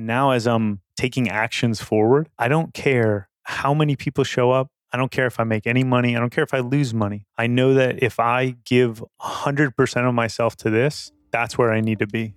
And now, as I'm taking actions forward, I don't care how many people show up. I don't care if I make any money. I don't care if I lose money. I know that if I give 100% of myself to this, that's where I need to be.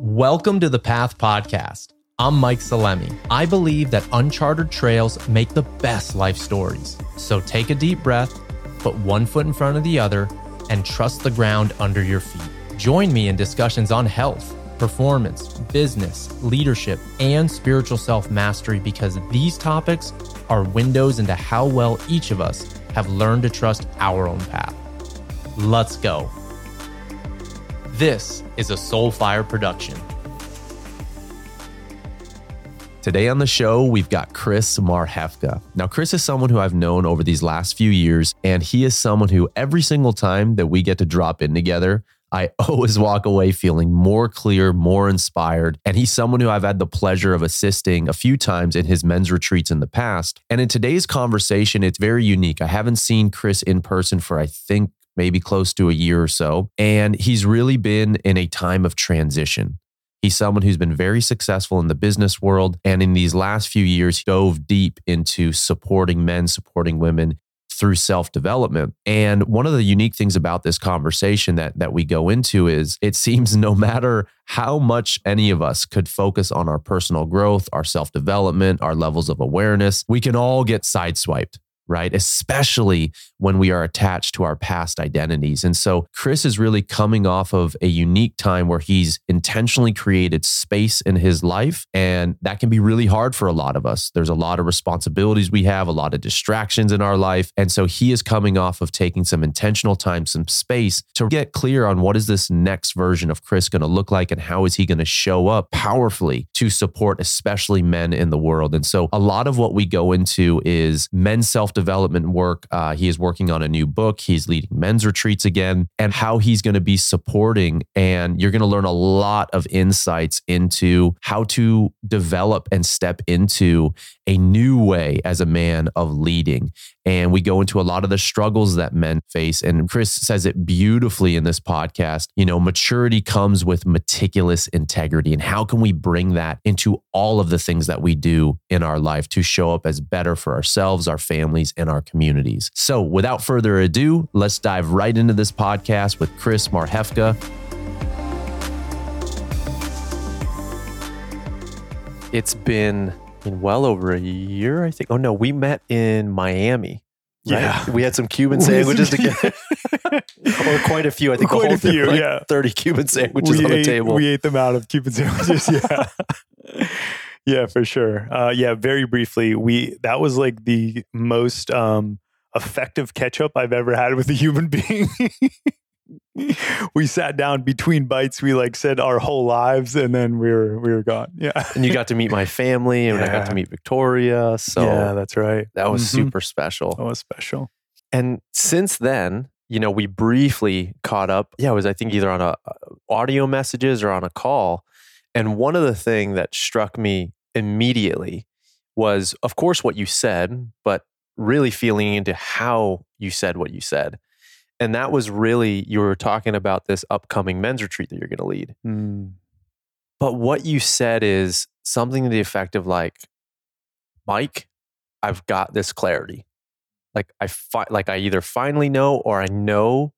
Welcome to the Path Podcast. I'm Mike Salemi. I believe that uncharted trails make the best life stories. So take a deep breath, put one foot in front of the other, and trust the ground under your feet. Join me in discussions on health performance, business, leadership, and spiritual self mastery because these topics are windows into how well each of us have learned to trust our own path. Let's go. This is a Soulfire production. Today on the show, we've got Chris Marhefka. Now, Chris is someone who I've known over these last few years, and he is someone who every single time that we get to drop in together, I always walk away feeling more clear, more inspired. And he's someone who I've had the pleasure of assisting a few times in his men's retreats in the past. And in today's conversation, it's very unique. I haven't seen Chris in person for, I think, maybe close to a year or so. And he's really been in a time of transition. He's someone who's been very successful in the business world. And in these last few years, he dove deep into supporting men, supporting women through self development. And one of the unique things about this conversation that, that we go into is it seems no matter how much any of us could focus on our personal growth, our self development, our levels of awareness, we can all get sideswiped right? Especially when we are attached to our past identities. And so Chris is really coming off of a unique time where he's intentionally created space in his life. And that can be really hard for a lot of us. There's a lot of responsibilities we have, a lot of distractions in our life. And so he is coming off of taking some intentional time, some space to get clear on what is this next version of Chris going to look like and how is he going to show up powerfully to support especially men in the world. And so a lot of what we go into is men's self development work. Uh, he is working on a new book. He's leading men's retreats again, and how he's going to be supporting. And you're going to learn a lot of insights into how to develop and step into a new way as a man of leading. And we go into a lot of the struggles that men face. And Chris says it beautifully in this podcast. You know, maturity comes with meticulous integrity. And how can we bring that into all of the things that we do in our life to show up as better for ourselves, our families, and our communities? So without further ado, let's dive right into this podcast with Chris Marhefka. It's been in well over a year, I think. Oh no, we met in Miami. Right? Yeah. we had some Cuban sandwiches together, or quite a few. I think Quite the a whole few, like yeah. thirty Cuban sandwiches we on the table. We ate them out of Cuban sandwiches. Yeah. yeah, for sure. Uh, yeah, very briefly, we that was like the most um, effective catch up I've ever had with a human being. we sat down between bites. We like said our whole lives, and then we were we were gone. Yeah, and you got to meet my family, and I got to meet Victoria. So yeah, that's right. that was Mhm. super special. That was special. And since then, you know, we briefly caught up. Yeah, it was I think either on a uh, audio messages or on a call. And one of the thing that struck me immediately was, of course, what you said, but really feeling into how you said what you said. And that was really you were talking about this upcoming men's retreat that you're going to lead. Mm. But what you said is something to the effect of like, Mike, I've got this clarity. Like I fi- like I either finally know or I know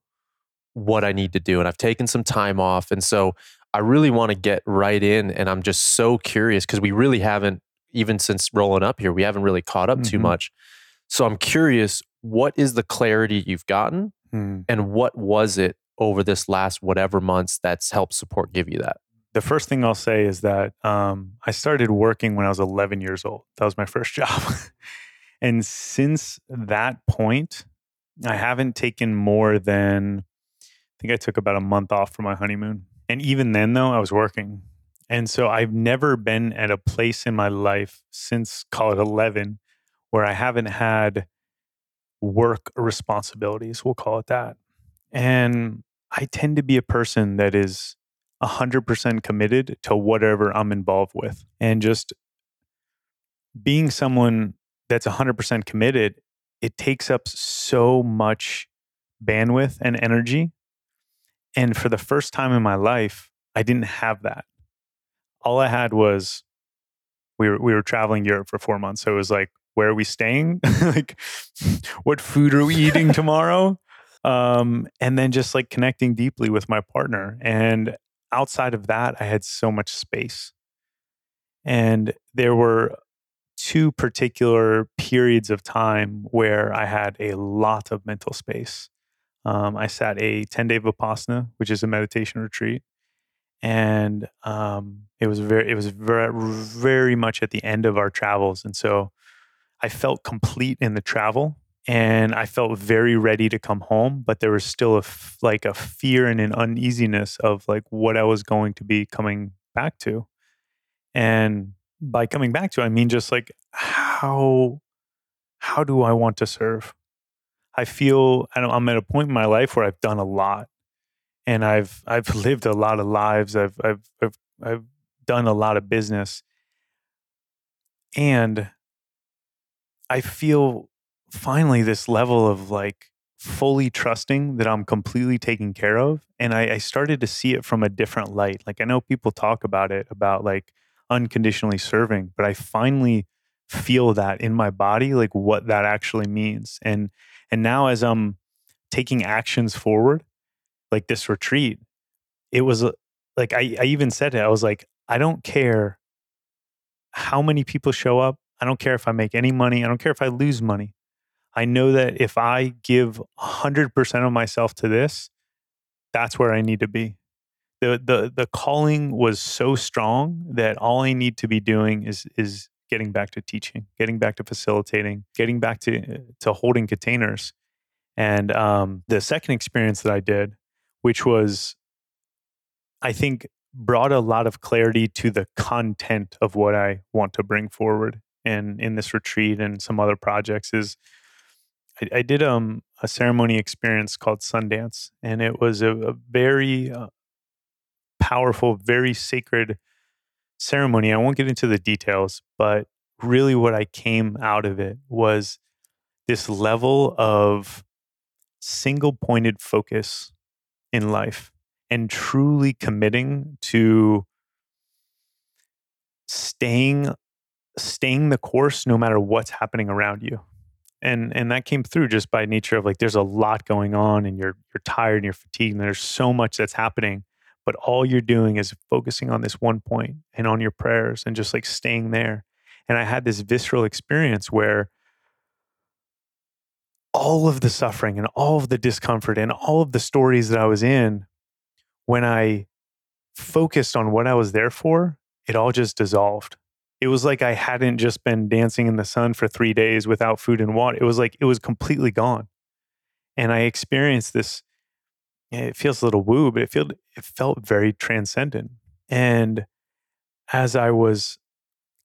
what I need to do and I've taken some time off and so I really want to get right in and I'm just so curious because we really haven't even since rolling up here we haven't really caught up too Mhm. much. So I'm curious what is the clarity you've gotten Mm. and what was it over this last whatever months that's helped support give you that? The first thing I'll say is that um, I started working when I was 11 years old. That was my first job. and since that point, I haven't taken more than, I think I took about a month off for my honeymoon. And even then, though, I was working. And so I've never been at a place in my life since, call it 11, where I haven't had work responsibilities. We'll call it that. And I tend to be a person that is 100% committed to whatever I'm involved with. And just being someone that's 100% committed, it takes up so much bandwidth and energy. And for the first time in my life, I didn't have that. all I had was we were we were traveling Europe for four months. So it was like, where are we staying? like, what food are we eating tomorrow? Um, and then just like connecting deeply with my partner. And outside of that, I had so much space. And there were two particular periods of time where I had a lot of mental space. Um, I sat a 10 day Vipassana, which is a meditation retreat. And um, it was very, it was very, very much at the end of our travels. And so I felt complete in the travel and I felt very ready to come home, but there was still a f- like a fear and an uneasiness of like what I was going to be coming back to. And by coming back to, I mean just like how how do I want to serve? I feel I'm at a point in my life where I've done a lot, and I've I've lived a lot of lives. I've I've I've, I've done a lot of business, and I feel finally this level of like fully trusting that I'm completely taken care of. And I, I, started to see it from a different light. Like I know people talk about it, about like unconditionally serving, but I finally feel that in my body, like what that actually means. And and now as I'm taking actions forward, like this retreat, it was uh, like I, I even said it. I was like, I don't care how many people show up. I don't care if I make any money. I don't care if I lose money. I know that if I give 100% of myself to this, that's where I need to be. The, the, the calling was so strong that all I need to be doing is, is getting back to teaching, getting back to facilitating, getting back to, to holding containers. And um, the second experience that I did, which was, I think, brought a lot of clarity to the content of what I want to bring forward and in this retreat and some other projects is I, I did um, a ceremony experience called Sundance, and it was a, a very uh, powerful, very sacred ceremony. I won't get into the details, but really what I came out of it was this level of single pointed focus in life and truly committing to staying staying the course no matter what's happening around you and and that came through just by nature of like there's a lot going on and you're you're tired and you're fatigued and there's so much that's happening but all you're doing is focusing on this one point and on your prayers and just like staying there and i had this visceral experience where all of the suffering and all of the discomfort and all of the stories that i was in when i focused on what i was there for it all just dissolved it was like I hadn't just been dancing in the sun for three days without food and water. It was like it was completely gone. And I experienced this. It feels a little woo, but it felt it felt very transcendent. And as I was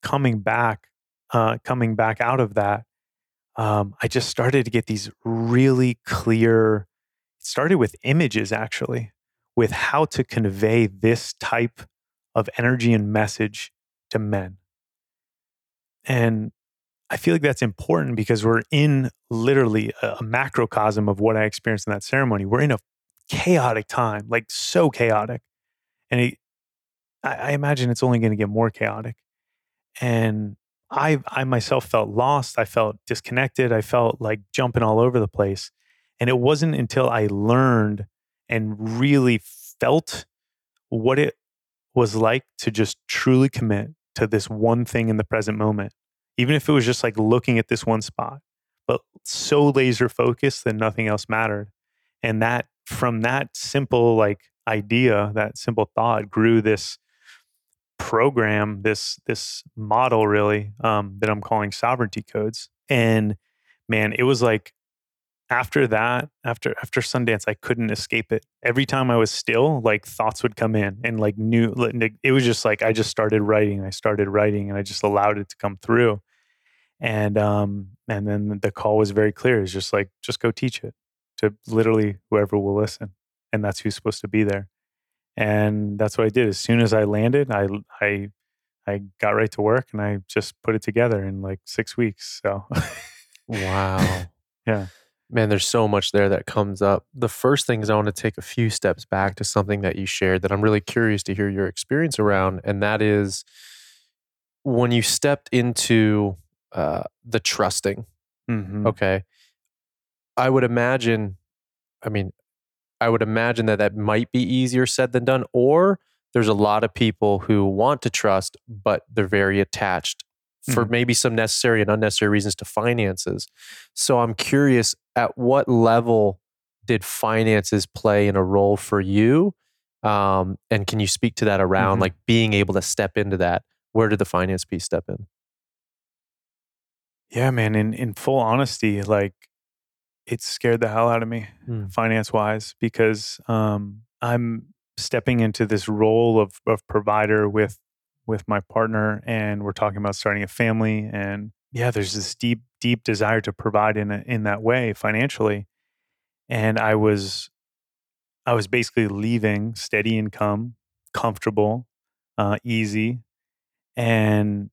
coming back, uh, coming back out of that, um, I just started to get these really clear. It started with images actually, with how to convey this type of energy and message to men. And I feel like that's important because we're in literally a, macrocosm of what I experienced in that ceremony. We're in a chaotic time, like so chaotic. And it, I, I imagine it's only going to get more chaotic. And I, I myself felt lost. I felt disconnected. I felt like jumping all over the place. And it wasn't until I learned and really felt what it was like to just truly commit to this one thing in the present moment, even if it was just like looking at this one spot, but so laser focused that nothing else mattered. And that from that simple like idea, that simple thought grew this program, this this model really um, that I'm calling sovereignty codes. And man, it was like after that, after after Sundance, I couldn't escape it. Every time I was still, like thoughts would come in, and like new. It was just like I just started writing. I started writing, and I just allowed it to come through. And um, and then the call was very clear. It's just like just go teach it to literally whoever will listen, and that's who's supposed to be there. And that's what I did. As soon as I landed, I I I got right to work, and I just put it together in like six weeks. So, wow, yeah. Man, there's so much there that comes up. The first thing is I want to take a few steps back to something that you shared that I'm really curious to hear your experience around. And that is when you stepped into uh, the trusting. Mhm. Okay. I would imagine, I mean, I would imagine that that might be easier said than done. Or there's a lot of people who want to trust, but they're very attached for Mhm. maybe some necessary and unnecessary reasons to finances. So I'm curious at what level did finances play in a role for you? Um, and can you speak to that around Mhm. like being able to step into that? Where did the finance piece step in? Yeah, man. In in full honesty, like it scared the hell out of me, Mm. finance wise, because um, I'm stepping into this role of of provider with with my partner, and we're talking about starting a family. And yeah, there's this deep deep desire to provide in a, in that way financially. And I was I was basically leaving steady income, comfortable, uh, easy, and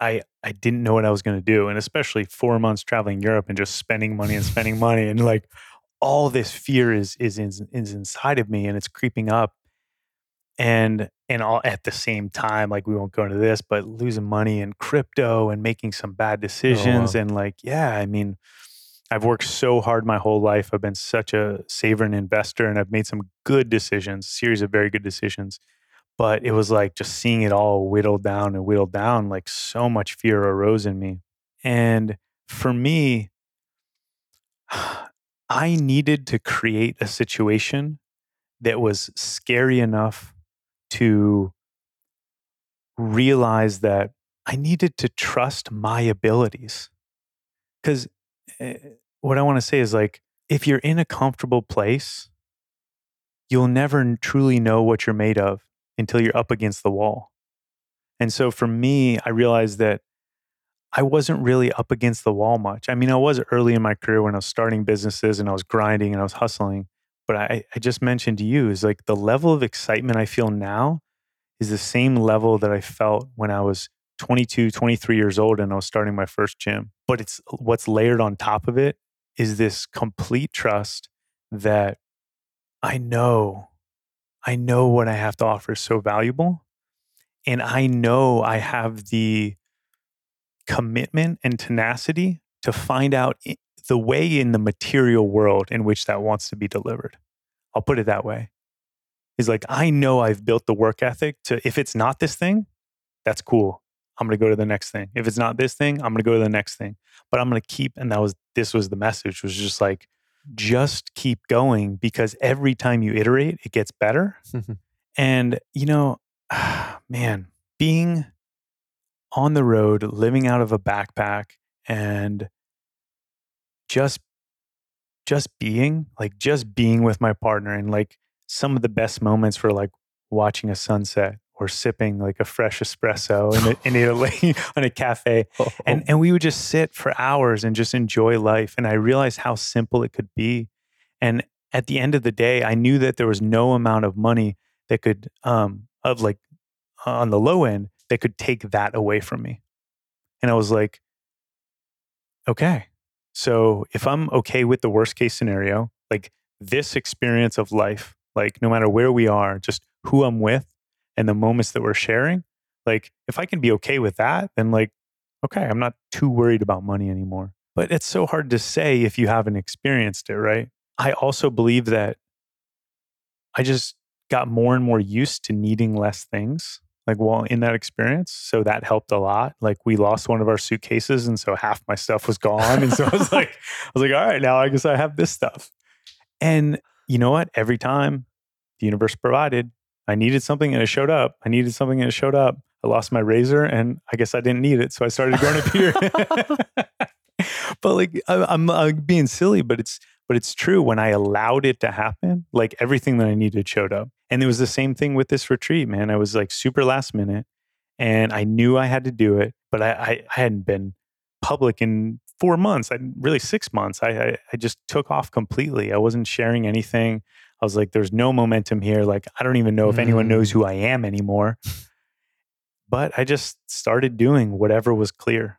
I I didn't know what I was going to do, and especially four months traveling Europe and just spending money and spending money, and like all this fear is is is, is inside of me, and it's creeping up, and and all at the same time, like we won't go into this, but losing money in crypto and making some bad oh, decisions, and like yeah, I mean. I've worked so hard my whole life. I've been such a saver and investor, and I've made some good decisions, series of very good decisions but it was like just seeing it all whittled down and whittled down like so much fear arose in me. And for me i needed to create a situation that was scary enough to realize that i needed to trust my abilities. Because eh, what i want to say is like if you're in a comfortable place you'll never truly know what you're made of until you're up against the wall. And so for me, I realized that I wasn't really up against the wall much. I mean, I was early in my career when I was starting businesses and I was grinding and I was hustling. But I, I just mentioned to you is like the level of excitement I feel now is the same level that I felt when I was 22, 23 years old and I was starting my first gym. But it's what's layered on top of it is this complete trust that I know I know what I have to offer is so valuable. And I know I have the commitment and tenacity to find out the way in the material world in which that wants to be delivered. I'll put it that way. Is like, I know I've built the work ethic to, if it's not this thing, that's cool. I'm going to go to the next thing. If it's not this thing, I'm going to go to the next thing. But I'm going to keep, and that was, this was the message was just like, just keep going because every time you iterate, it gets better. and, you know, man, being on the road, living out of a backpack and just just being like just being with my partner and like some of the best moments for like watching a sunset or sipping like a fresh espresso in, a, in Italy on a cafe. And and we would just sit for hours and just enjoy life. And i realized how simple it could be. And at the end of the day i knew that there was no amount of money that could um of like on the low end that could take that away from me. And i was like okay. So if i'm okay with the worst case scenario like this experience of life like no matter where we are just who i'm with and the moments that we're sharing like if i can be okay with that then like okay, I'm not too worried about money anymore. But it's so hard to say if you haven't experienced it, right? I also believe that I just got more and more used to needing less things like while in that experience. So that helped a lot. Like we lost one of our suitcases and so half my stuff was gone. And so I was like, I was like, all right, now I guess I have this stuff. And you know what? Every time the universe provided, I needed something and it showed up. I needed something and it showed up. I lost my razor and I guess I didn't need it. So I started growing a beard. but like I, I'm, I'm being silly, but it's but it's true. When I allowed it to happen, like everything that I needed showed up. And it was the same thing with this retreat, man. I was like super last minute and I knew I had to do it, but I, I, I hadn't been public in four months. I really six months. I, I I just took off completely. I wasn't sharing anything. I was like, there's no momentum here. Like, I don't even know if anyone knows who mm. I am anymore. But I just started doing whatever was clear.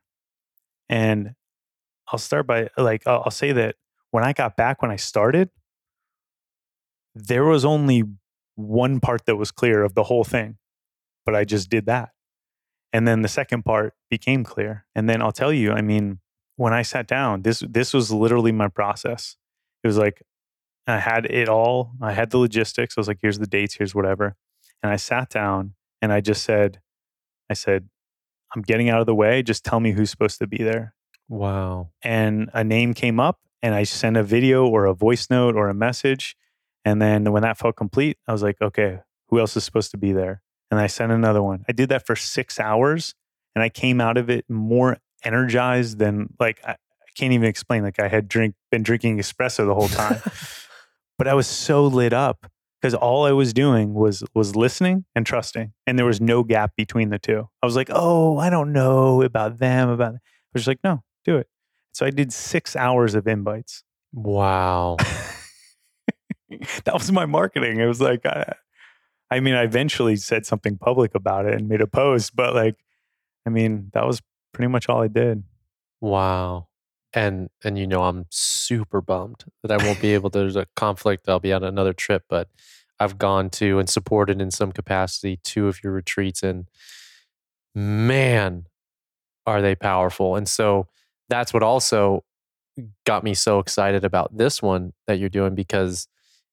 And I'll start by like, I'll, I'll say that when I got back when I started, there was only one part that was clear of the whole thing, but I just did that. And then the second part became clear. And then I'll tell you, I mean, when I sat down, this this was literally my process. It was like I had it all. I had the logistics. I was like, here's the dates, here's whatever. And I sat down and I just said, I said, I'm getting out of the way. Just tell me who's supposed to be there. Wow. And a name came up and I sent a video or a voice note or a message. And then when that felt complete, I was like, okay, who else is supposed to be there? And I sent another one. I did that for six hours and I came out of it more energized than like I, I can't even explain. Like I had drink been drinking espresso the whole time. but I was so lit up because all I was doing was was listening and trusting, and there was no gap between the two. I was like, "Oh, I don't know about them." About I was just like, "No, do it." So I did six hours of invites. Wow. that was my marketing. It was like, I, I mean, I eventually said something public about it and made a post, but like, I mean, that was pretty much all I did. Wow. And and you know I'm super bummed that I won't be able to there's a conflict I'll be on another trip but I've gone to and supported in some capacity two of your retreats and man are they powerful. And so that's what also got me so excited about this one that you're doing because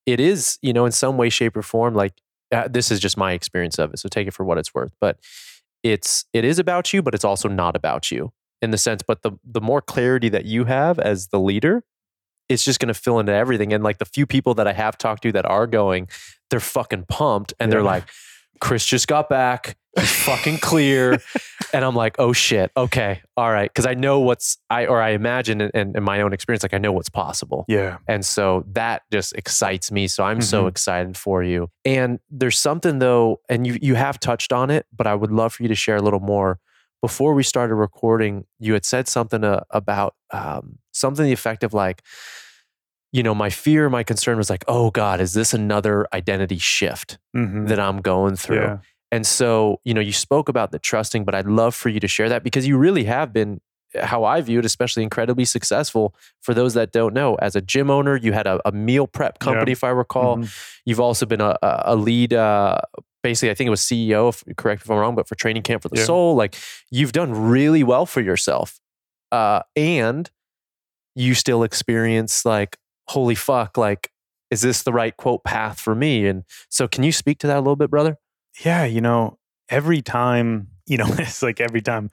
it is, you know, in some way shape or form like uh, this is just my experience of it. So take it for what it's worth. But it's it is about you, but it's also not about you in the sense. But the the more clarity that you have as the leader, it's just going to fill into everything. And like the few people that I have talked to that are going, they're fucking pumped, and yeah. they're like, Chris just got back. He's fucking clear. and I'm like, oh shit. Okay. All right. Cause I know what's I or I imagine in, in, my own experience, like I know what's possible. Yeah. And so that just excites me. So I'm mm-hmm. so excited for you. And there's something though, and you you have touched on it, but I would love for you to share a little more. Before we started recording, you had said something uh, about um, something the effect of like, you know, my fear, my concern was like, oh God, is this another identity shift mm-hmm. that I'm going through? Yeah. And so, you know, you spoke about the trusting, but I'd love for you to share that because you really have been, how I view it, especially incredibly successful. For those that don't know, as a gym owner, you had a, a meal prep company, if I recall. Mm-hmm. You've also been a, a lead, uh, basically, I think it was CEO, if, correct if I'm wrong, but for Training Camp for the Soul. Like you've done really well for yourself. Uh, and you still experience like, holy fuck, like, is this the right quote path for me? And so, can you speak to that a little bit, brother? yeah, you know, every time, you know, it's like every time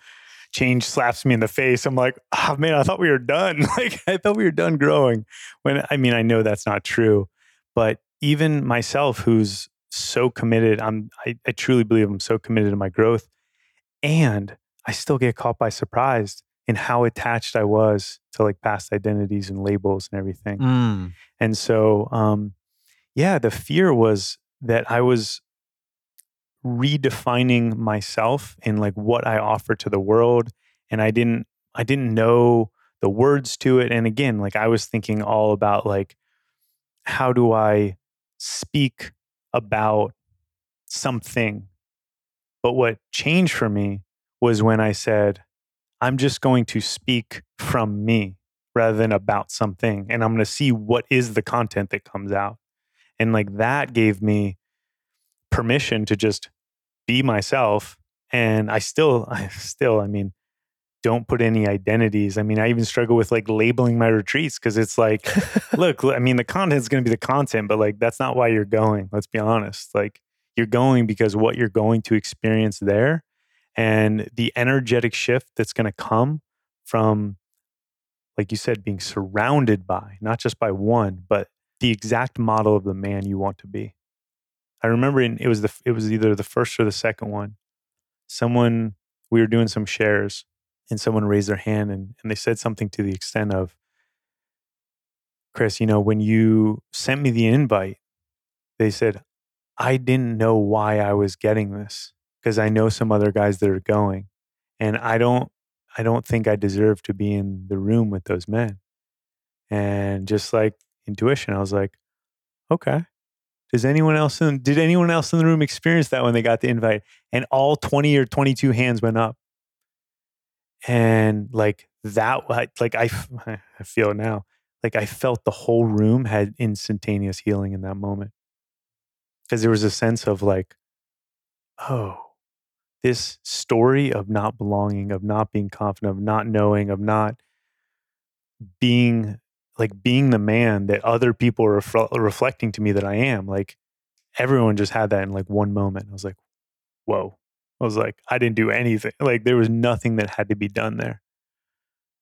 change slaps me in the face, I'm like, oh man, I thought we were done. like I thought we were done growing. When I mean, I know that's not true, but even myself, who's so committed, I'm I, I truly believe I'm so committed to my growth. And I still get caught by surprise in how attached I was to like past identities and labels and everything. Mm. And so um yeah, the fear was that I was redefining myself and like what I offer to the world. And I didn't, I didn't know the words to it. And again, like I was thinking all about like, how do I speak about something? But what changed for me was when I said, I'm just going to speak from me rather than about something. And I'm going to see what is the content that comes out. And like that gave me permission to just be myself and i still i still i mean don't put any identities. I mean i even struggle with like labeling my retreats because it's like look i mean the content's going to be the content but like that's not why you're going let's be honest. Like you're going because what you're going to experience there and the energetic shift that's going to come from like you said being surrounded by not just by one but the exact model of the man you want to be. I remember in, it was the it was either the first or the second one. Someone we were doing some shares, and someone raised their hand and, and they said something to the extent of, "Chris, you know, when you sent me the invite, they said I didn't know why I was getting this because I know some other guys that are going, and I don't I don't think I deserve to be in the room with those men." And just like intuition, I was like, okay. Does anyone else in, did anyone else in the room experience that when they got the invite? And all 20 or 22 hands went up. And like that, like I, I feel now, like I felt the whole room had instantaneous healing in that moment. Because there was a sense of like, oh, this story of not belonging, of not being confident, of not knowing, of not being like being the man that other people are refl- reflecting to me that I am. Like everyone just had that in like one moment. I was like, whoa. I was like, I didn't do anything. Like there was nothing that had to be done there.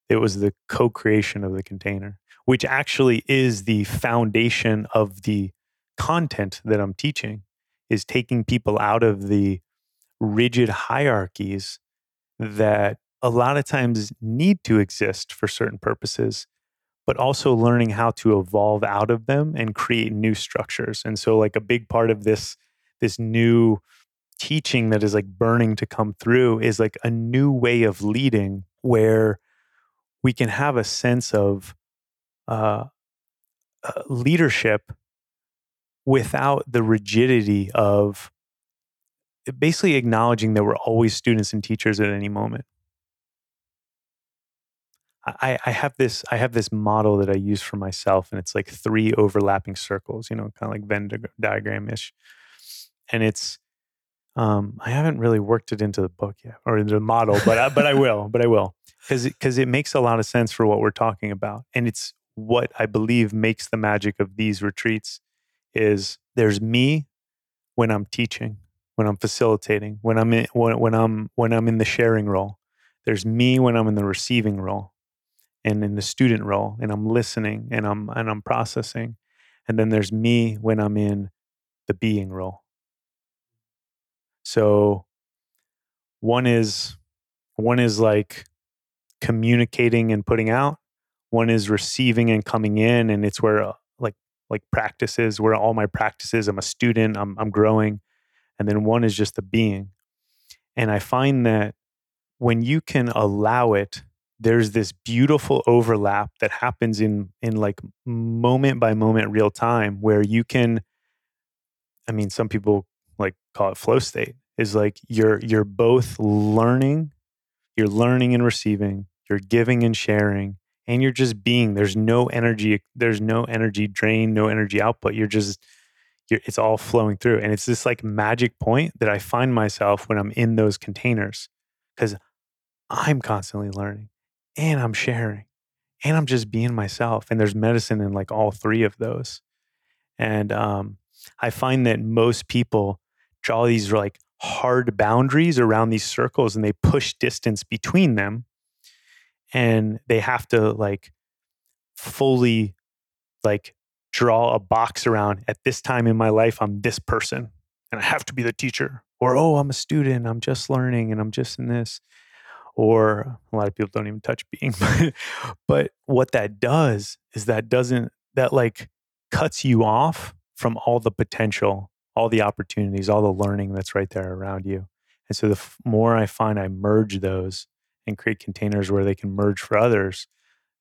It was the co creation of the container, which actually is the foundation of the content that I'm teaching, is taking people out of the rigid hierarchies that a lot of times need to exist for certain purposes but also learning how to evolve out of them and create new structures and so like a big part of this this new teaching that is like burning to come through is like a new way of leading where we can have a sense of uh, uh, leadership without the rigidity of basically acknowledging that we're always students and teachers at any moment. I, I have this I have this model that I use for myself, and it's like three overlapping circles, you know, kind of like Venn diagram ish, and it's um, I haven't really worked it into the book yet or into the model, but I, but I will, but I will because because it makes a lot of sense for what we're talking about, and it's what I believe makes the magic of these retreats is there's me when I'm teaching, when I'm facilitating, when I'm in, when, when I'm when I'm in the sharing role. There's me when I'm in the receiving role and in the student role and I'm listening and I'm and I'm processing. And then there's me when I'm in the being role. So one is one is like communicating and putting out. One is receiving and coming in, and it's where uh, like like practices where all my practices. I'm a student. I'm I'm growing, and then one is just the being. And I find that when you can allow it, there's this beautiful overlap that happens in in like moment by moment real time where you can. I mean, some people like call it flow state is like you're you're both learning you're learning and receiving you're giving and sharing and you're just being. There's no energy there's no energy drain no energy output. You're just you're, it's all flowing through. And it's this like magic point that i find myself when i'm in those containers because i'm constantly learning and i'm sharing and i'm just being myself and there's medicine in like all three of those. And um, i find that most people draw these like hard boundaries around these circles and they push distance between them. And they have to like fully like draw a box around at this time in my life i'm this person and i have to be the teacher. Or oh i'm a student i'm just learning and i'm just in this. Or a lot of people don't even touch being but, what that does is that doesn't that like cuts you off from all the potential all the opportunities, all the learning that's right there around you. And so the f- more I find I merge those and create containers where they can merge for others,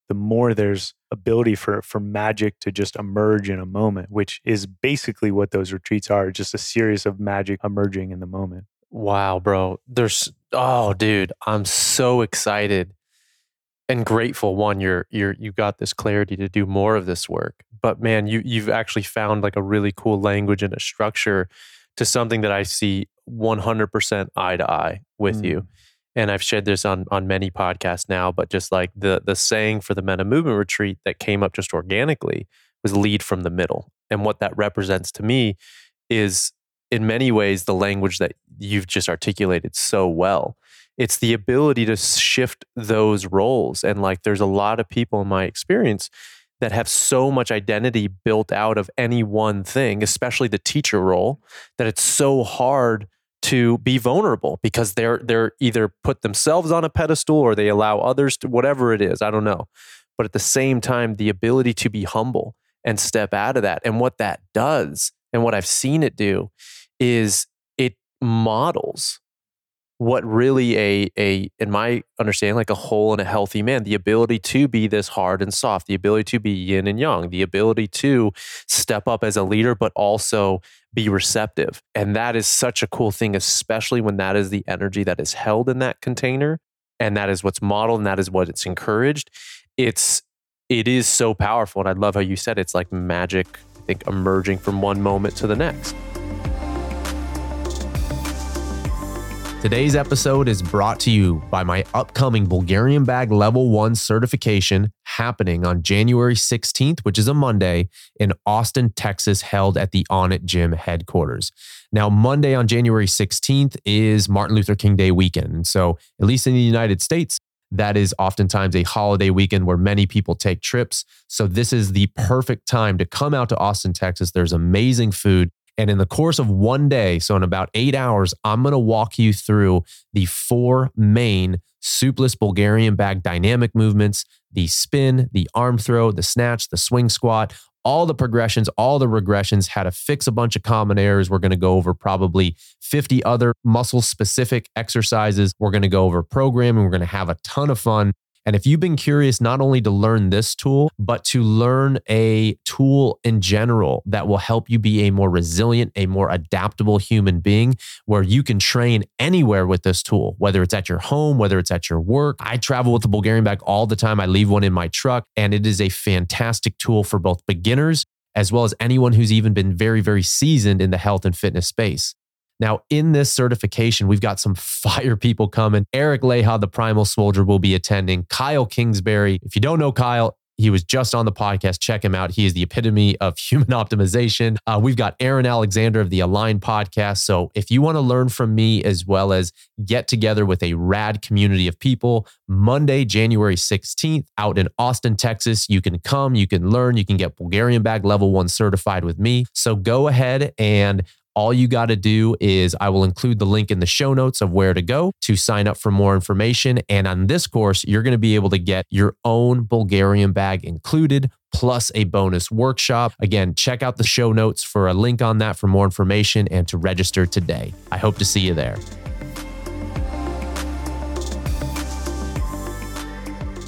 the more there's ability for for magic to just emerge in a moment, which is basically what those retreats are, just a series of magic emerging in the moment. Wow, bro. There's oh dude, I'm so excited and grateful one you're you're you got this clarity to do more of this work. But man you you've actually found like a really cool language and a structure to something that i see 100% eye to eye with mm. you and i've shared this on on many podcasts now but just like the the saying for the meta movement retreat that came up just organically was lead from the middle. And what that represents to me is in many ways the language that you've just articulated so well it's the ability to shift those roles and like there's a lot of people in my experience that have so much identity built out of any one thing especially the teacher role that it's so hard to be vulnerable because they're they're either put themselves on a pedestal or they allow others to whatever it is i don't know. But at the same time the ability to be humble and step out of that and what that does and what i've seen it do is it models what really a a in my understanding like a whole and a healthy man the ability to be this hard and soft the ability to be yin and yang the ability to step up as a leader but also be receptive and that is such a cool thing especially when that is the energy that is held in that container and that is what's modeled and that is what it's encouraged it's it is so powerful. And I love how you said it's like magic, I think, emerging from one moment to the next. Today's episode is brought to you by my upcoming Bulgarian Bag Level 1 certification happening on January 16th, which is a Monday, in Austin, Texas, held at the Onnit Gym headquarters. Now, Monday on January 16th is Martin Luther King Day weekend. So, at least in the United States, that is oftentimes a holiday weekend where many people take trips. So, this is the perfect time to come out to Austin, Texas. There's amazing food. And in the course of one day, so in about eight hours, I'm going to walk you through the four main Suples Bulgarian bag dynamic movements the spin, the arm throw, the snatch, the swing squat, all the progressions, all the regressions, how to fix a bunch of common errors. We're going to go over probably 50 other muscle specific exercises. We're going to go over programming. We're going to have a ton of fun. And if you've been curious not only to learn this tool, but to learn a tool in general that will help you be a more resilient, a more adaptable human being, where you can train anywhere with this tool, whether it's at your home, whether it's at your work. I travel with the Bulgarian bag all the time. I leave one in my truck, and it is a fantastic tool for both beginners as well as anyone who's even been very, very seasoned in the health and fitness space. Now, in this certification, we've got some fire people coming. Eric Leija, the Primal Swoldier, will be attending. Kyle Kingsbury. If you don't know Kyle, he was just on the podcast. Check him out. He is the epitome of human optimization. Uh, we've got Aaron Alexander of the Align podcast. So if you want to learn from me as well as get together with a rad community of people, Monday, January 16th, out in Austin, Texas, you can come, you can learn, you can get Bulgarian bag level one certified with me. So go ahead and all you got to do is I will include the link in the show notes of where to go to sign up for more information. And on this course, you're going to be able to get your own Bulgarian bag included, plus a bonus workshop. Again, check out the show notes for a link on that for more information and to register today. I hope to see you there.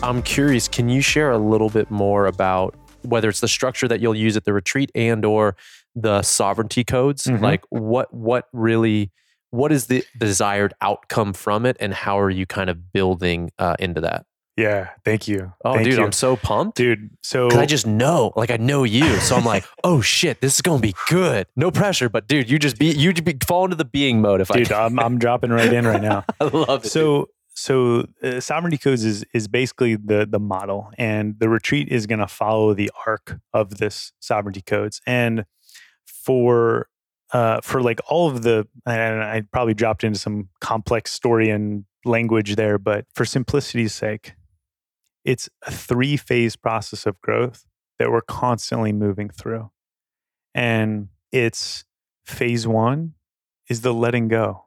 I'm curious, can you share a little bit more about whether it's the structure that you'll use at the retreat and or the sovereignty codes Mhm. like what what really what is the desired outcome from it and how are you kind of building uh, into that Yeah, thank you. oh Thank dude you. i'm so pumped dude. So I just know, like I know you, so I'm like, oh shit, this is gonna be good. No pressure, but dude, you just be you just be fall into the being mode if dude, I. I'm, I'm dropping right in right now. I love it. dude. So so uh, sovereignty codes is is basically the the model, and the retreat is going to follow the arc of this sovereignty codes. And for uh, for like all of the, and I probably dropped into some complex story and language there, but for simplicity's sake, it's a three phase process of growth that we're constantly moving through, and it's phase one is the letting go.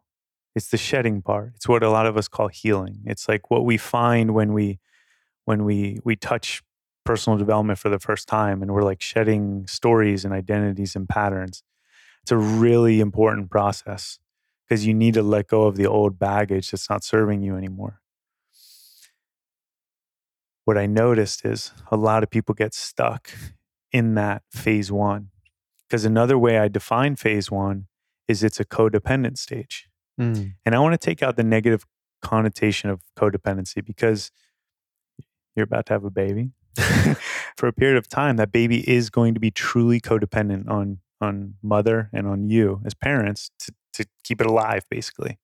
It's the shedding part. It's what a lot of us call healing. It's like what we find when we when we we touch personal development for the first time and we're like shedding stories and identities and patterns it's a really important process because you need to let go of the old baggage that's not serving you anymore what i noticed is a lot of people get stuck in that phase 1 because another way i define phase 1 is it's a codependent stage Mm. and I want to take out the negative connotation of codependency because you're about to have a baby. For a period of time, that baby is going to be truly codependent on on mother and on you as parents to, to keep it alive, basically.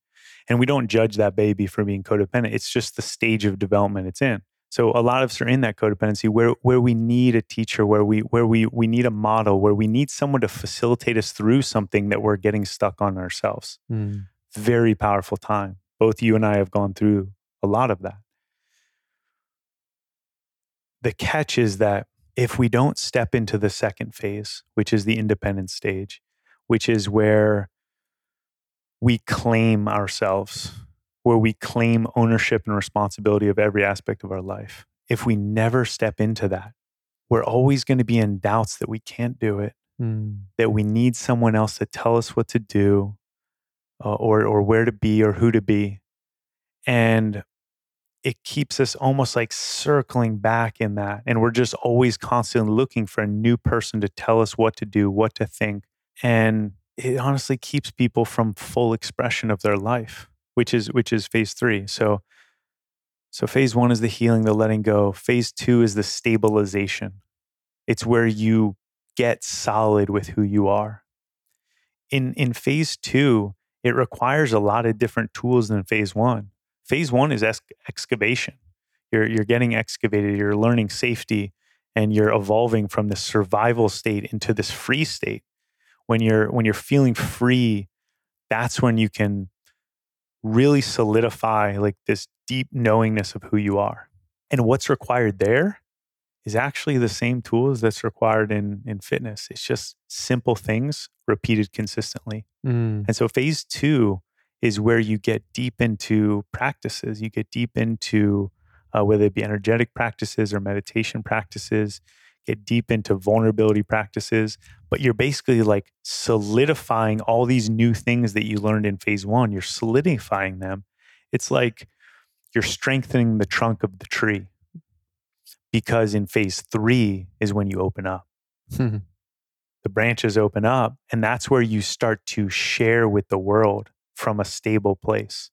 And we don't judge that baby for being codependent. It's just the stage of development it's in. So a lot of us are in that codependency where where we need a teacher, where we where we we need a model, where we need someone to facilitate us through something that we're getting stuck on ourselves Mm. very powerful time. Both you and I have gone through a lot of that. The catch is that if we don't step into the second phase, which is the independent stage, which is where we claim ourselves, where we claim ownership and responsibility of every aspect of our life, if we never step into that, we're always going to be in doubts that we can't do it, Mm. that we need someone else to tell us what to do, uh, or or where to be or who to be, and it keeps us almost like circling back in that, and we're just always constantly looking for a new person to tell us what to do, what to think, and it honestly keeps people from full expression of their life, which is which is phase three. So So phase one is the healing, the letting go. Phase two is the stabilization. It's where you get solid with who you are. In in phase two, it requires a lot of different tools than phase one. Phase one is ex- excavation. You're you're getting excavated. You're learning safety, and you're evolving from this survival state into this free state. When you're when you're feeling free, that's when you can really solidify like this deep knowingness of who you are. And what's required there is actually the same tools that's required in in fitness. It's just simple things repeated consistently. Mm. And so phase 2 is where you get deep into practices. You get deep into uh, whether it be energetic practices or meditation practices, get deep into vulnerability practices, but you're basically like solidifying all these new things that you learned in phase one. You're solidifying them. It's like you're strengthening the trunk of the tree because in phase three is when you open up. the branches open up, and that's where you start to share with the world from a stable place.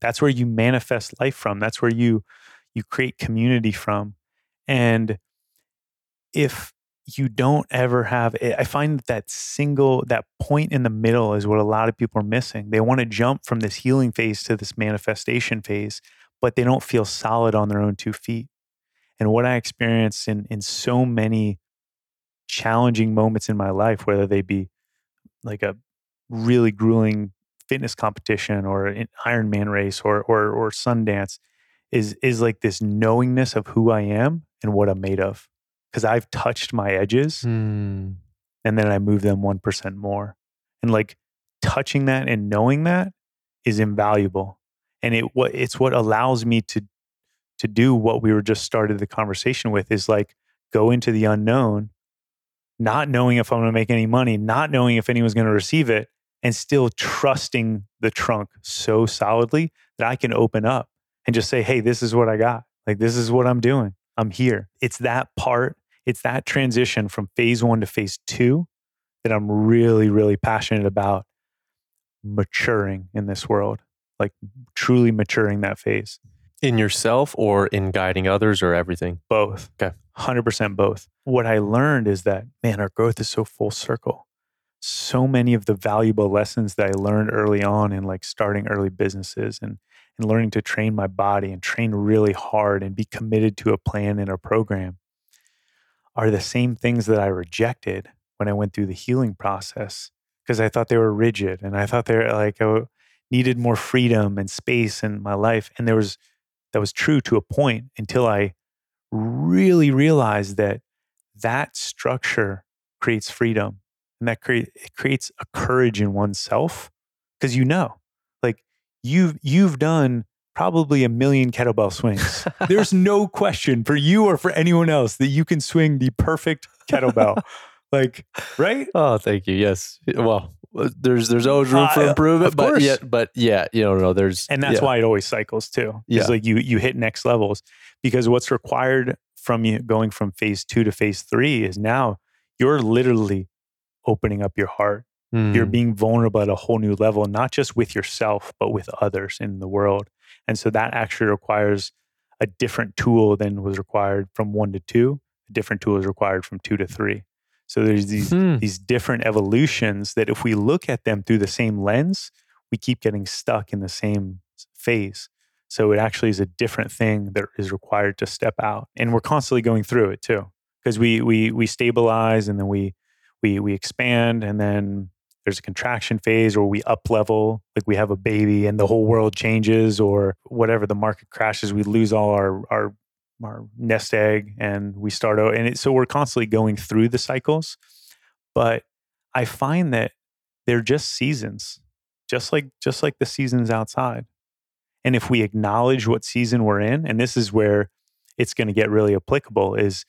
That's where you manifest life from. That's where you you create community from. And if you don't ever have i find that that single that point in the middle is what a lot of people are missing they want to jump from this healing phase to this manifestation phase but they don't feel solid on their own two feet and what i experienced in in so many challenging moments in my life whether they be like a really grueling fitness competition or an ironman race or or or sundance is is like this knowingness of who i am and what i'm made of because I've touched my edges Mm. and then I move them 1% more. And like touching that and knowing that is invaluable. And it what it's what allows me to to do what we were just started the conversation with is like go into the unknown, not knowing if I'm going to make any money, not knowing if anyone's going to receive it, and still trusting the trunk so solidly that I can open up and just say, "Hey, this is what I got. Like this is what I'm doing." I'm here. It's that part, it's that transition from phase one to phase two that I'm really, really passionate about maturing in this world, like truly maturing that phase. In yourself or in guiding others or everything? Both. Okay. 100% both. What I learned is that, man, our growth is so full circle. So many of the valuable lessons that I learned early on in like starting early businesses and and learning to train my body and train really hard and be committed to a plan and a program are the same things that I rejected when I went through the healing process because I thought they were rigid and I thought they were like I needed more freedom and space in my life. And there was that was true to a point until I really realized that that structure creates freedom and that create it creates a courage in oneself because you know like you've you've done probably a million kettlebell swings. There's no question for you or for anyone else that you can swing the perfect kettlebell. like, right? Oh, thank you. Yes. Well, uh, there's there's always room for Uh, improvement, of but course. yeah, but yeah, you know, no, there's And that's yeah. why it always cycles too. Yeah. It's like you you hit next levels because what's required from you going from phase 2 to phase 3 is now you're literally opening up your heart. You're Mm. being vulnerable at a whole new level, not just with yourself, but with others in the world. And so that actually requires a different tool than was required from one to two. A different tool is required from two to three. So there's these Hmm. these different evolutions that if we look at them through the same lens, we keep getting stuck in the same phase. So it actually is a different thing that is required to step out. And we're constantly going through it too. Because we we we stabilize and then we we we expand and then there's a contraction phase or we up level like we have a baby and the whole world changes or whatever the market crashes we lose all our our our nest egg and we start out and it, so we're constantly going through the cycles but i find that they're just seasons just like just like the seasons outside and if we acknowledge what season we're in and this is where it's going to get really applicable is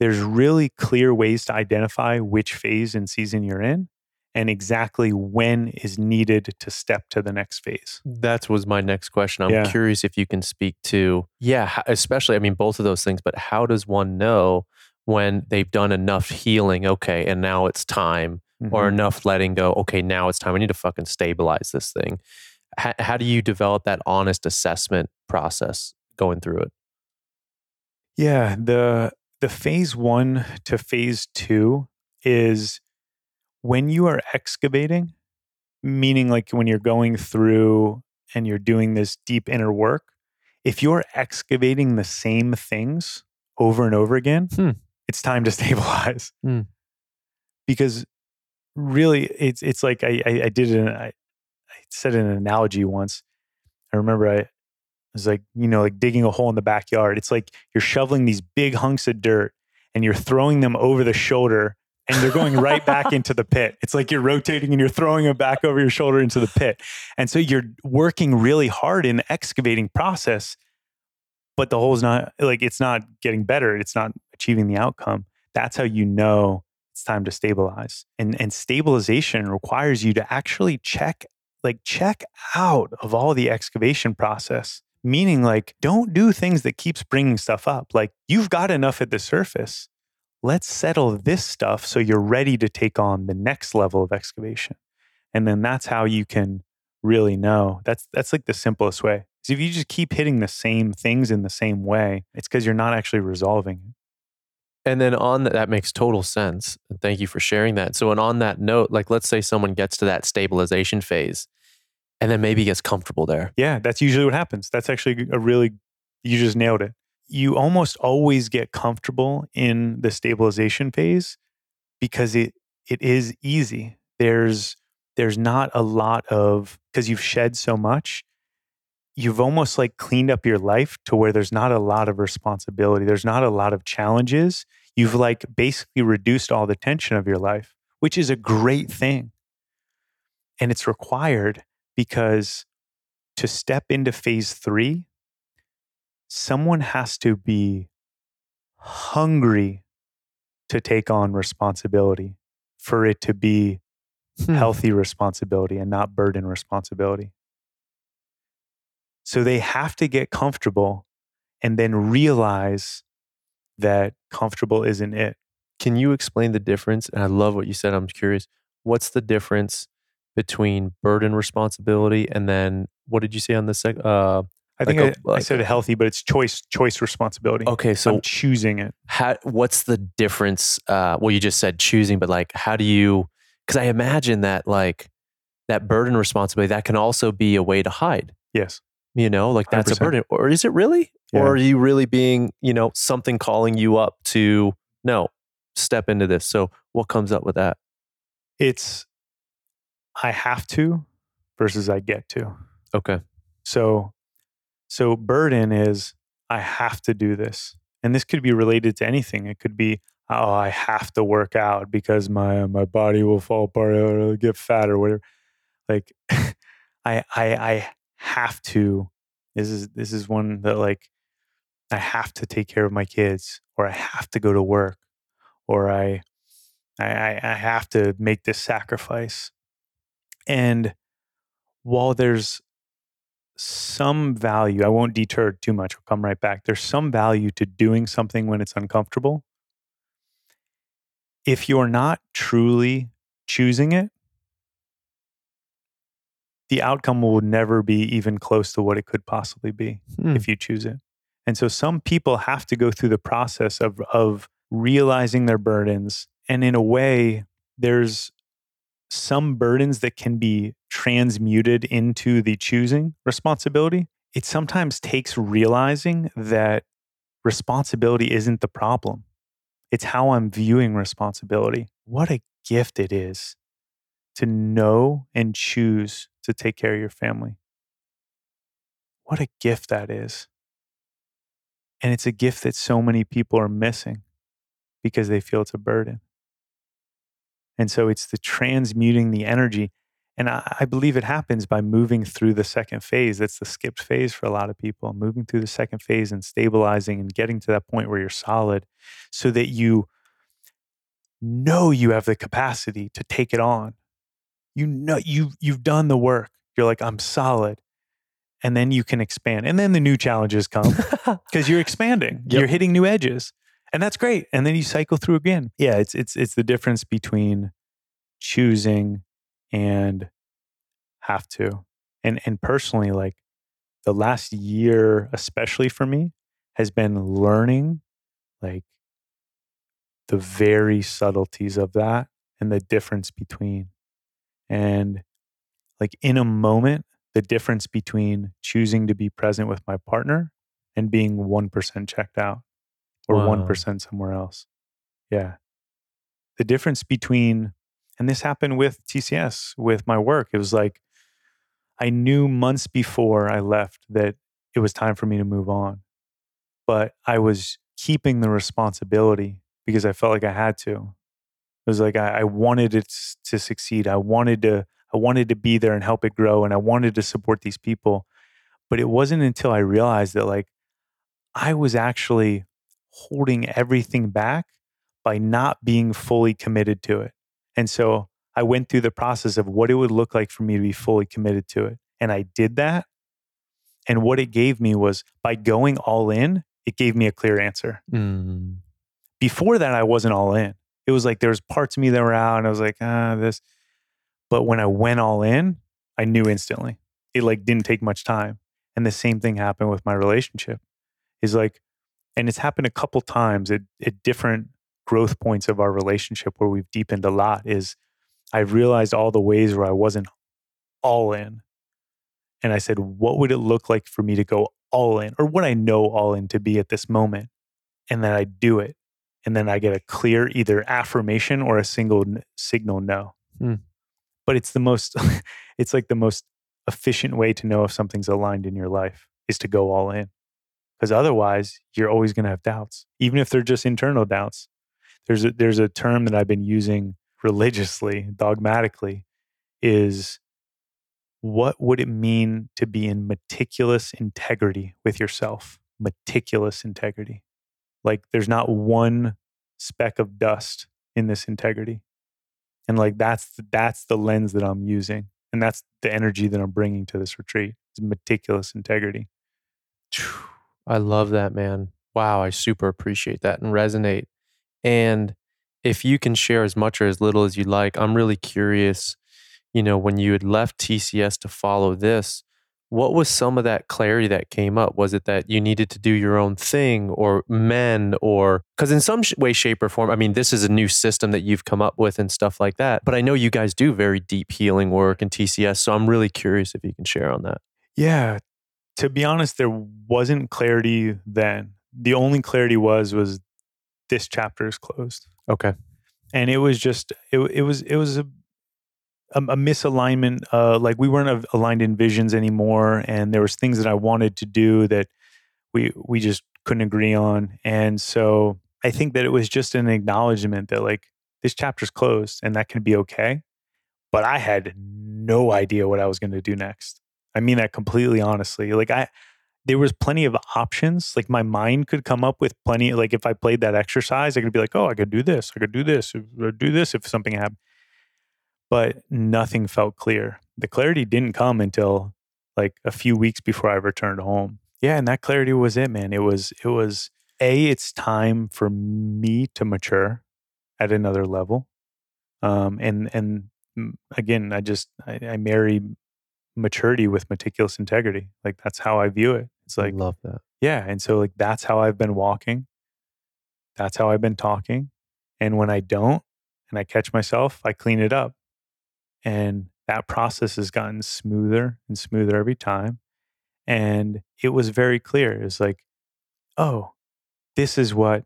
there's really clear ways to identify which phase and season you're in and exactly when is needed to step to the next phase. That was my next question. I'm Yeah. curious if you can speak to, yeah, especially, I mean, both of those things, but how does one know when they've done enough healing? Okay, and now it's time, or Mhm. enough letting go. Okay, now it's time. I need to fucking stabilize this thing. How, how do you develop that honest assessment process going through it. Yeah, the the phase 1 to phase 2 is when you are excavating, meaning like when you're going through and you're doing this deep inner work, if you're excavating the same things over and over again, Hmm. it's time to stabilize. Hmm. Because really, it's it's like I I, I did an I, I said an analogy once. I remember I was like you know like digging a hole in the backyard. It's like you're shoveling these big hunks of dirt and you're throwing them over the shoulder and they're going right back into the pit. It's like you're rotating and you're throwing them back over your shoulder into the pit. And so you're working really hard in the excavating process, but the hole's not like it's not getting better. It's not achieving the outcome. That's how you know it's time to stabilize. And and stabilization requires you to actually check like check out of all the excavation process. Meaning like don't do things that keeps bringing stuff up. Like you've got enough at the surface let's settle this stuff so you're ready to take on the next level of excavation. And then that's how you can really know. That's that's like the simplest way. Because if you just keep hitting the same things in the same way, it's because you're not actually resolving it. And then on that, that makes total sense. Thank you for sharing that. So, and on that note, like let's say someone gets to that stabilization phase and then maybe gets comfortable there. Yeah, that's usually what happens. That's actually a really you just nailed it. You almost always get comfortable in the stabilization phase because it it is easy. There's there's not a lot of because you've shed so much you've almost like cleaned up your life to where there's not a lot of responsibility. There's not a lot of challenges. You've like basically reduced all the tension of your life, which is a great thing. And it's required because to step into phase three, someone has to be hungry to take on responsibility for it to be Hmm. healthy responsibility and not burden responsibility. So they have to get comfortable and then realize that comfortable isn't it. Can you explain the difference? And I love what you said. I'm curious. What's the difference between burden responsibility and then what did you say on the second? Uh, I think Like a- I, I like said healthy, but it's choice choice responsibility. okay, so I'm choosing it. how, what's the difference? Uh, well, you just said choosing, but like, how do you? Because I imagine that like that burden responsibility that can also be a way to hide. Yes. You know, like that's a 100%. burden, or is it really? Yeah. Or are you really being, you know, something calling you up to no step into this? So what comes up with that? It's I have to versus I get to. Okay. So so burden is I have to do this. And this could be related to anything. It could be oh I have to work out because my my body will fall apart or get fat or whatever. Like I I I have to this is this is one that like I have to take care of my kids or I have to go to work or I I I I have to make this sacrifice. And while there's some value, I won't deter too much. I'll come right back. There's some value to doing something when it's uncomfortable. If you're not truly choosing it, the outcome will never be even close to what it could possibly be Hmm. if you choose it. And so some people have to go through the process of of realizing their burdens. And in a way, there's some burdens that can be transmuted into the choosing responsibility. It sometimes takes realizing that responsibility isn't the problem. It's how I'm viewing responsibility. What a gift it is to know and choose to take care of your family. What a gift that is. And it's a gift that so many people are missing because they feel it's a burden. And so it's the transmuting the energy. And I, I believe it happens by moving through the second phase. That's the skipped phase for a lot of people, moving through the second phase and stabilizing and getting to that point where you're solid so that you know you have the capacity to take it on. You know you you've done the work. You're like, I'm solid. And then you can expand. And then the new challenges come because you're expanding. Yep. You're hitting new edges. And that's great. And then you cycle through again. Yeah, it's it's it's the difference between choosing and have to. And and personally like the last year, especially for me, has been learning like the very subtleties of that and the difference between. And like in a moment, the difference between choosing to be present with my partner and being 1% checked out or Wow. 1% somewhere else. Yeah. The difference between, and this happened with TCS, with my work, it was like I knew months before I left that it was time for me to move on. But I was keeping the responsibility because I felt like I had to. It was like I, I wanted it to succeed. I wanted to, I wanted to be there and help it grow, and I wanted to support these people. But it wasn't until I realized that like I was actually holding everything back by not being fully committed to it. And so I went through the process of what it would look like for me to be fully committed to it. And I did that. And what it gave me was by going all in, it gave me a clear answer. Mm. Before that, I wasn't all in. It was like there was parts of me that were out, and I was like, ah, this. But when I went all in, I knew instantly. It like didn't take much time. And the same thing happened with my relationship. Is like, and it's happened a couple times at, at different growth points of our relationship where we've deepened a lot. Is I've realized all the ways where I wasn't all in. And I said, what would it look like for me to go all in, or what I know all in to be at this moment? And then I do it. And then I get a clear either affirmation or a single n- signal no. Hmm. But it's the most, it's like the most efficient way to know if something's aligned in your life is to go all in. Because otherwise, you're always going to have doubts, even if they're just internal doubts. There's a, there's a term that I've been using religiously, dogmatically, is what would it mean to be in meticulous integrity with yourself? Meticulous integrity. Like there's not one speck of dust in this integrity. And like that's the, that's the lens that I'm using. And that's the energy that I'm bringing to this retreat is meticulous integrity. I love that, man. Wow, I super appreciate that and resonate. And if you can share as much or as little as you like, I'm really curious. You know, when you had left TCS to follow this, what was some of that clarity that came up? Was it that you needed to do your own thing or men or because in some sh- way, shape, or form, I mean, this is a new system that you've come up with and stuff like that. But I know you guys do very deep healing work in TCS. So I'm really curious if you can share on that. Yeah. To be honest, there wasn't clarity then. The only clarity was was this chapter is closed. Okay. and it was just it, it was it was a a, a misalignment uh like we weren't aligned in visions anymore and there was things that i wanted to do that we we just couldn't agree on and so i think that it was just an acknowledgement that like this chapter's closed and that can be okay but i had no idea what i was going to do next i mean that completely honestly like i there was plenty of options. Like my mind could come up with plenty. Like if I played that exercise, I could be like, oh, I could do this. I could do this. I could do this if something happened. But nothing felt clear. The clarity didn't come until like a few weeks before I returned home. Yeah, and that clarity was it, man. It was it was a. It's time for me to mature at another level. Um, and and mm, again, I just I, I marry maturity with meticulous integrity. Like that's how I view it. It's like I love that. yeah. And so, like, that's how I've been walking. That's how I've been talking. And when I don't and I catch myself, I clean it up. And that process has gotten smoother and smoother every time. And it was very clear. It was like, oh, this is what,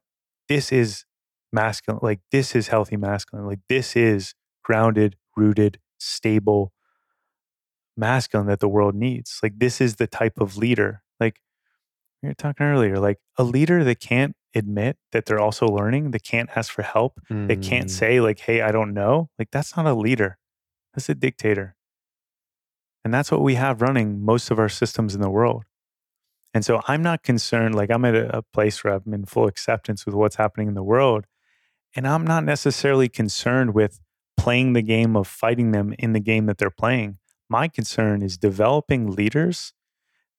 this is masculine. Like, this is healthy masculine. Like, this is grounded, rooted, stable masculine that the world needs. Like, this is the type of leader. Like, we were talking earlier, like a leader that can't admit that they're also learning, that can't ask for help, that can't Mm. say, like, hey, I don't know, like that's not a leader. That's a dictator. And that's what we have running most of our systems in the world. And so I'm not concerned, like I'm at a, a place where I'm in full acceptance with what's happening in the world. And I'm not necessarily concerned with playing the game of fighting them in the game that they're playing. My concern is developing leaders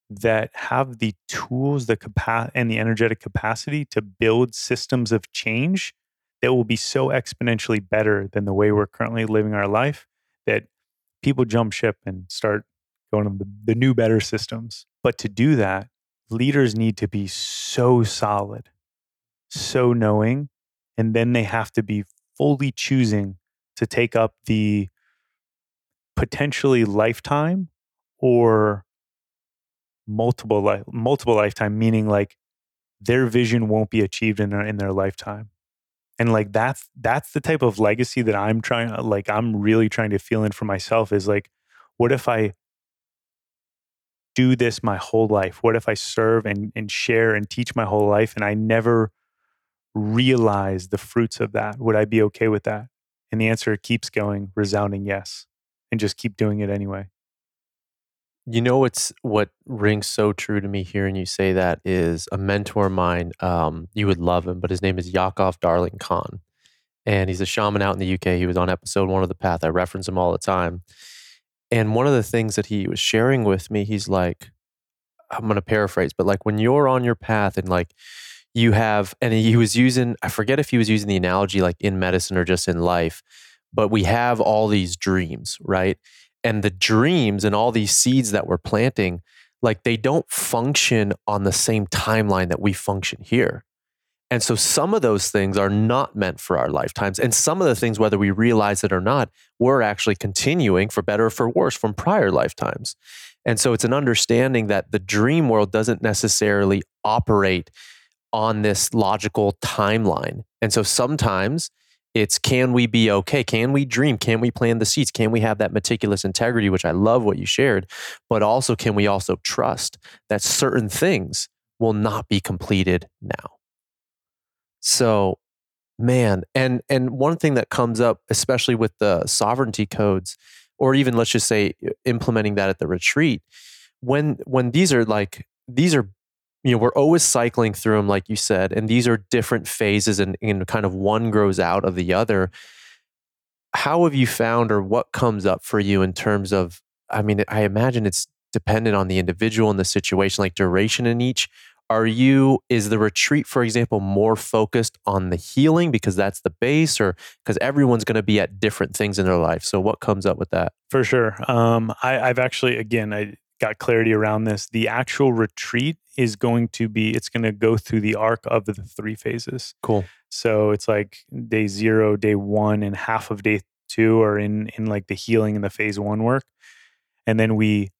that have the tools, the capacity, and the energetic capacity to build systems of change that will be so exponentially better than the way we're currently living our life that people jump ship and start going to the, the new, better systems. But to do that, leaders need to be so solid, so knowing, and then they have to be fully choosing to take up the potentially lifetime or multiple life multiple lifetime meaning like their vision won't be achieved in their in their lifetime. And like that's that's the type of legacy that i'm trying like i'm really trying to feel in for myself is like what if i do this my whole life? What if i serve and and share and teach my whole life and i never realize the fruits of that? Would i be okay with that? And the answer keeps going resounding yes and just keep doing it anyway You know what's what rings so true to me hearing you say that is a mentor of mine. Um, you would love him, but his name is Ya'Acov Darling Khan, and he's a shaman out in the UK. He was on episode one of the Path. I reference him all the time. And one of the things that he was sharing with me, he's like, I'm going to paraphrase, but like when you're on your path and like you have, and he was using, I forget if he was using the analogy like in medicine or just in life, but we have all these dreams, right? And the dreams and all these seeds that we're planting, like they don't function on the same timeline that we function here. And so some of those things are not meant for our lifetimes. And some of the things, whether we realize it or not, we're actually continuing for better or for worse from prior lifetimes. And so it's an understanding that the dream world doesn't necessarily operate on this logical timeline. And so sometimes it's can we be okay? Can we dream? Can we plan the seeds? Can we have that meticulous integrity, which I love what you shared? But also, can we also trust that certain things will not be completed now? So, man, and and one thing that comes up, especially with the sovereignty codes, or even let's just say implementing that at the retreat, when when these are like these are you know we're always cycling through them like you said and these are different phases and, and kind of one grows out of the other. How have you found or what comes up for you in terms of i mean i imagine it's dependent on the individual and the situation like duration in each. Are you is the retreat for example more focused on the healing because that's the base or because everyone's going to be at different things in their life? So what comes up with that? For sure. Um, I, I've actually, again, I got clarity around this. The actual retreat is going to be, it's going to go through the arc of the three phases. cool So it's like day zero, day one, and half of day two are in in like the healing and the phase one work. And then we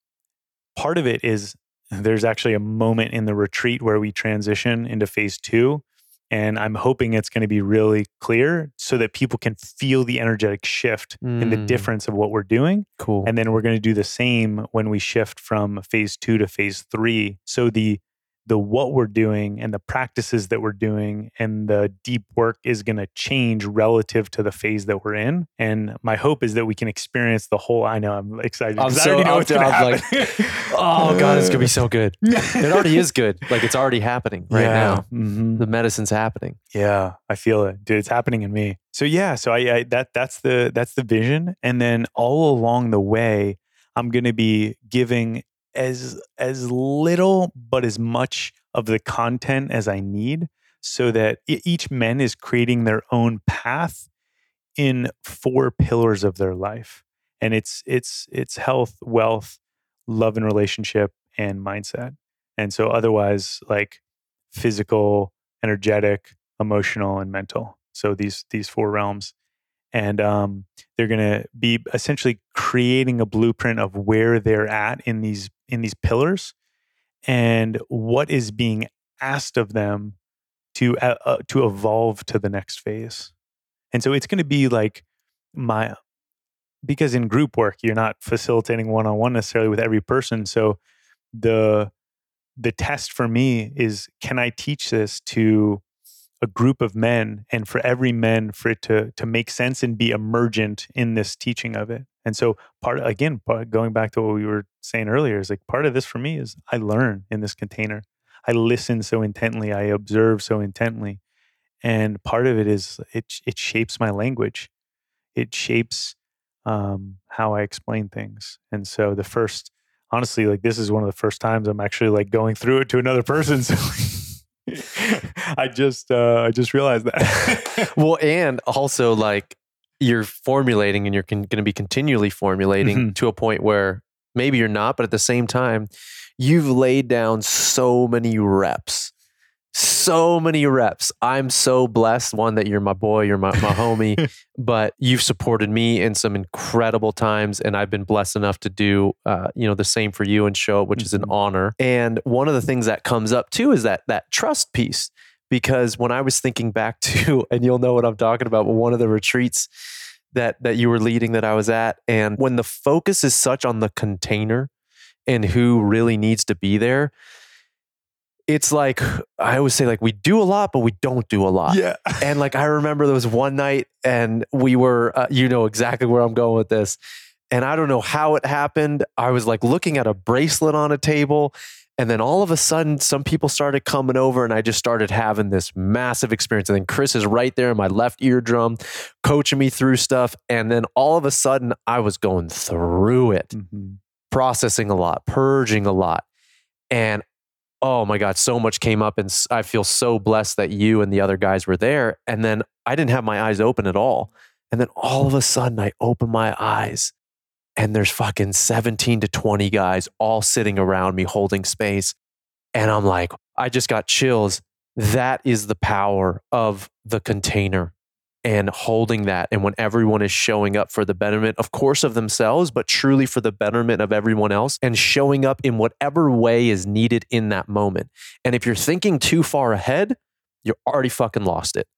part of it is there's actually a moment in the retreat where we transition into phase two. And I'm hoping it's going to be really clear so that people can feel the energetic shift and the Mm. difference of what we're doing. cool And then we're going to do the same when we shift from phase two to phase three. So the the what we're doing and the practices that we're doing and the deep work is going to change relative to the phase that we're in. And my hope is that we can experience the whole. I know I'm excited. I'm I so- already know what's I'm happen. oh god it's going to be so good it already is good like it's already happening right now Mhm. the medicine's happening Yeah, I feel it, dude. It's happening in me. So yeah, so I, I that that's the that's the vision, and then all along the way, I'm going to be giving as as little but as much of the content as I need, so that each men is creating their own path in four pillars of their life, and it's it's it's health, wealth, love and relationship, and mindset. And so otherwise, like physical, energetic, emotional and mental. So these these four realms. And um, they're going to be essentially creating a blueprint of where they're at in these in these pillars and what is being asked of them to uh, uh, to evolve to the next phase and so it's going to be like my because in group work you're not facilitating one on one necessarily with every person so the the test for me is can I teach this to a group of men and for every man for it to to make sense and be emergent in this teaching of it. And so part again part, going back to what we were saying earlier is like part of this for me is I learn in this container. I listen so intently, I observe so intently. And part of it is it it shapes my language. It shapes um, how I explain things. And so the first honestly, like this is one of the first times I'm actually like going through it to another person. So I just uh, I just realized that. well and also like you're formulating and you're con- going to be continually formulating Mhm. to a point where maybe you're not, but at the same time, you've laid down so many reps. So many reps. I'm so blessed. One, that you're my boy, you're my, my homie, but you've supported me in some incredible times. And I've been blessed enough to do, uh, you know, the same for you and show it, which is an Mhm. honor. And one of the things that comes up too is that that trust piece. Because when I was thinking back to, and you'll know what I'm talking about, but one of the retreats that that you were leading that I was at, and when the focus is such on the container and who really needs to be there, it's like I always say, like we do a lot, but we don't do a lot. Yeah. And like I remember there was one night, and we were, uh, you know exactly where I'm going with this. And I don't know how it happened. I was like looking at a bracelet on a table. And then all of a sudden, some people started coming over, and I just started having this massive experience. And then Chris is right there in my left eardrum, coaching me through stuff. And then all of a sudden, I was going through it Mhm. processing a lot, purging a lot. And oh my God, so much came up. And I feel so blessed that you and the other guys were there. And then I didn't have my eyes open at all. And then all of a sudden, I open my eyes and there's fucking 17 to 20 guys all sitting around me holding space. And I'm like, I just got chills. That is the power of the container and holding that. And when everyone is showing up for the betterment, of course, of themselves, but truly for the betterment of everyone else and showing up in whatever way is needed in that moment. And if you're thinking too far ahead, you're already fucking lost it.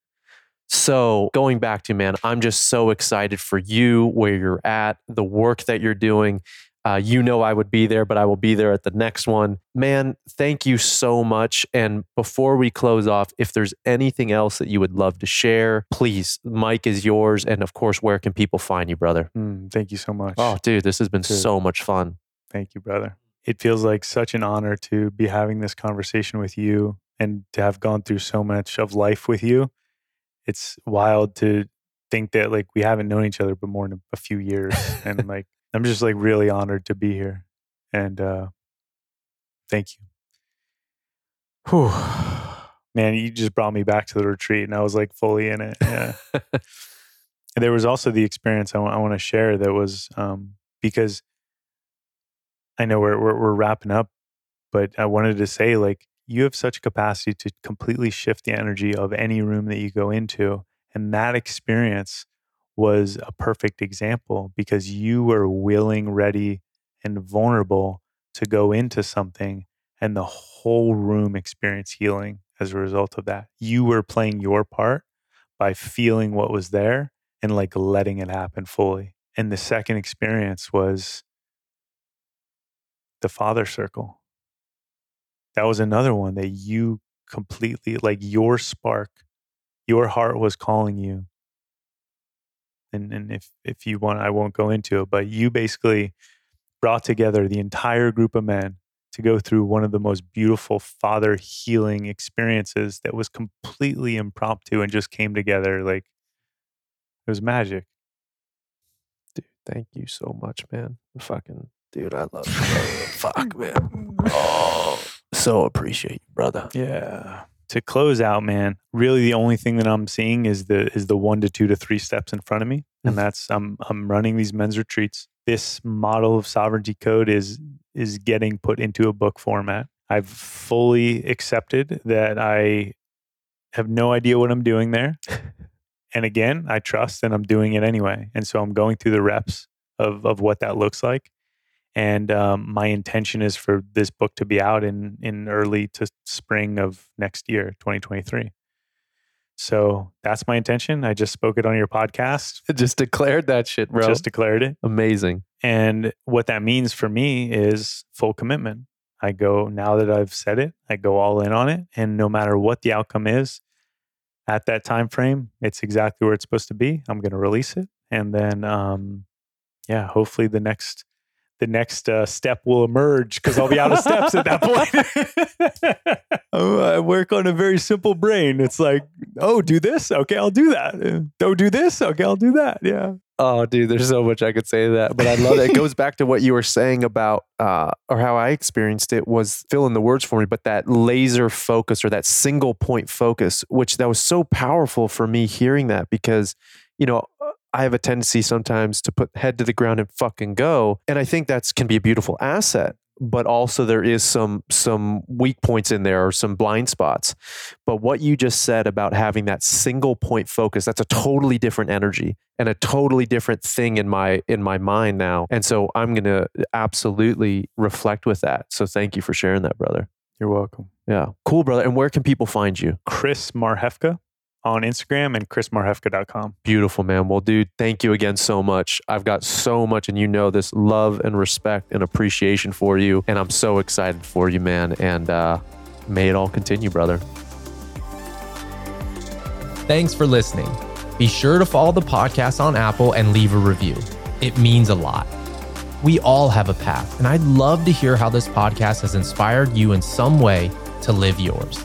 So, going back to man, I'm just so excited for you, where you're at, the work that you're doing. Uh, you know, I would be there, but I will be there at the next one. Man, thank you so much. And before we close off, if there's anything else that you would love to share, please, mic is yours. And of course, where can people find you, brother? Mm, thank you so much. Oh, dude, this has been Dude. so much fun. Thank you, brother. It feels like such an honor to be having this conversation with you and to have gone through so much of life with you. It's wild to think that like we haven't known each other but more than a few years. and like I'm just like really honored to be here. And uh thank you. Whew. Man, you just brought me back to the retreat and I was like fully in it. Yeah. And there was also the experience I want to share that was um, because I know we're, we're we're wrapping up, but I wanted to say like you have such capacity to completely shift the energy of any room that you go into, and that experience was a perfect example because you were willing, ready, and vulnerable to go into something, and the whole room experienced healing as a result of that. You were playing your part by feeling what was there and like letting it happen fully. And the second experience was the father circle. That was another one that you completely like your spark, your heart was calling you. And and if if you want, I won't go into it, but you basically brought together the entire group of men to go through one of the most beautiful father healing experiences that was completely impromptu and just came together like it was magic. Dude, thank you so much, man. Fucking dude, I love you. Fuck, man. Oh, so appreciate you, brother. Yeah. To close out, man, really the only thing that I'm seeing is the is the one to two to three steps in front of me. Mm. And that's I'm I'm running these men's retreats. This model of sovereignty code is is getting put into a book format. I've fully accepted that I have no idea what I'm doing there. and again, I trust and I'm doing it anyway. And so I'm going through the reps of of what that looks like. And um, my intention is for this book to be out in in early to spring of next year, 2023. So that's my intention. I just spoke it on your podcast. Just declared that shit, bro. Just declared it. Amazing. And what that means for me is full commitment. I go now that I've said it, I go all in on it. And no matter what the outcome is at that time frame, it's exactly where it's supposed to be. I'm going to release it. And then, um, yeah, hopefully the next the next uh, step will emerge because I'll be out of steps at that point. Oh, I work on a very simple brain. It's like, oh, do this. Okay, I'll do that. Don't do this. Okay, I'll do that. Yeah. Oh, dude, there's so much I could say to that, but I love it. It goes back to what you were saying about, uh, or how I experienced it was fill in the words for me, but that laser focus or that single point focus, which that was so powerful for me hearing that because, you know, I have a tendency sometimes to put head to the ground and fucking go. And I think that's can be a beautiful asset but also there is some some weak points in there or some blind spots. But what you just said about having that single point focus that's a totally different energy and a totally different thing in my in my mind now and so i'm going to absolutely reflect with that. So thank you for sharing that brother. You're welcome. yeah. Cool brother. And where can people find you? Chris Marhefka on Instagram and chrismarhefka.com. Beautiful, man. Well, dude, thank you again so much. I've got so much, and you know this love and respect and appreciation for you. And I'm so excited for you, man. And uh, may it all continue, brother. Thanks for listening. Be sure to follow the podcast on Apple and leave a review. It means a lot. We all have a path, and I'd love to hear how this podcast has inspired you in some way to live yours.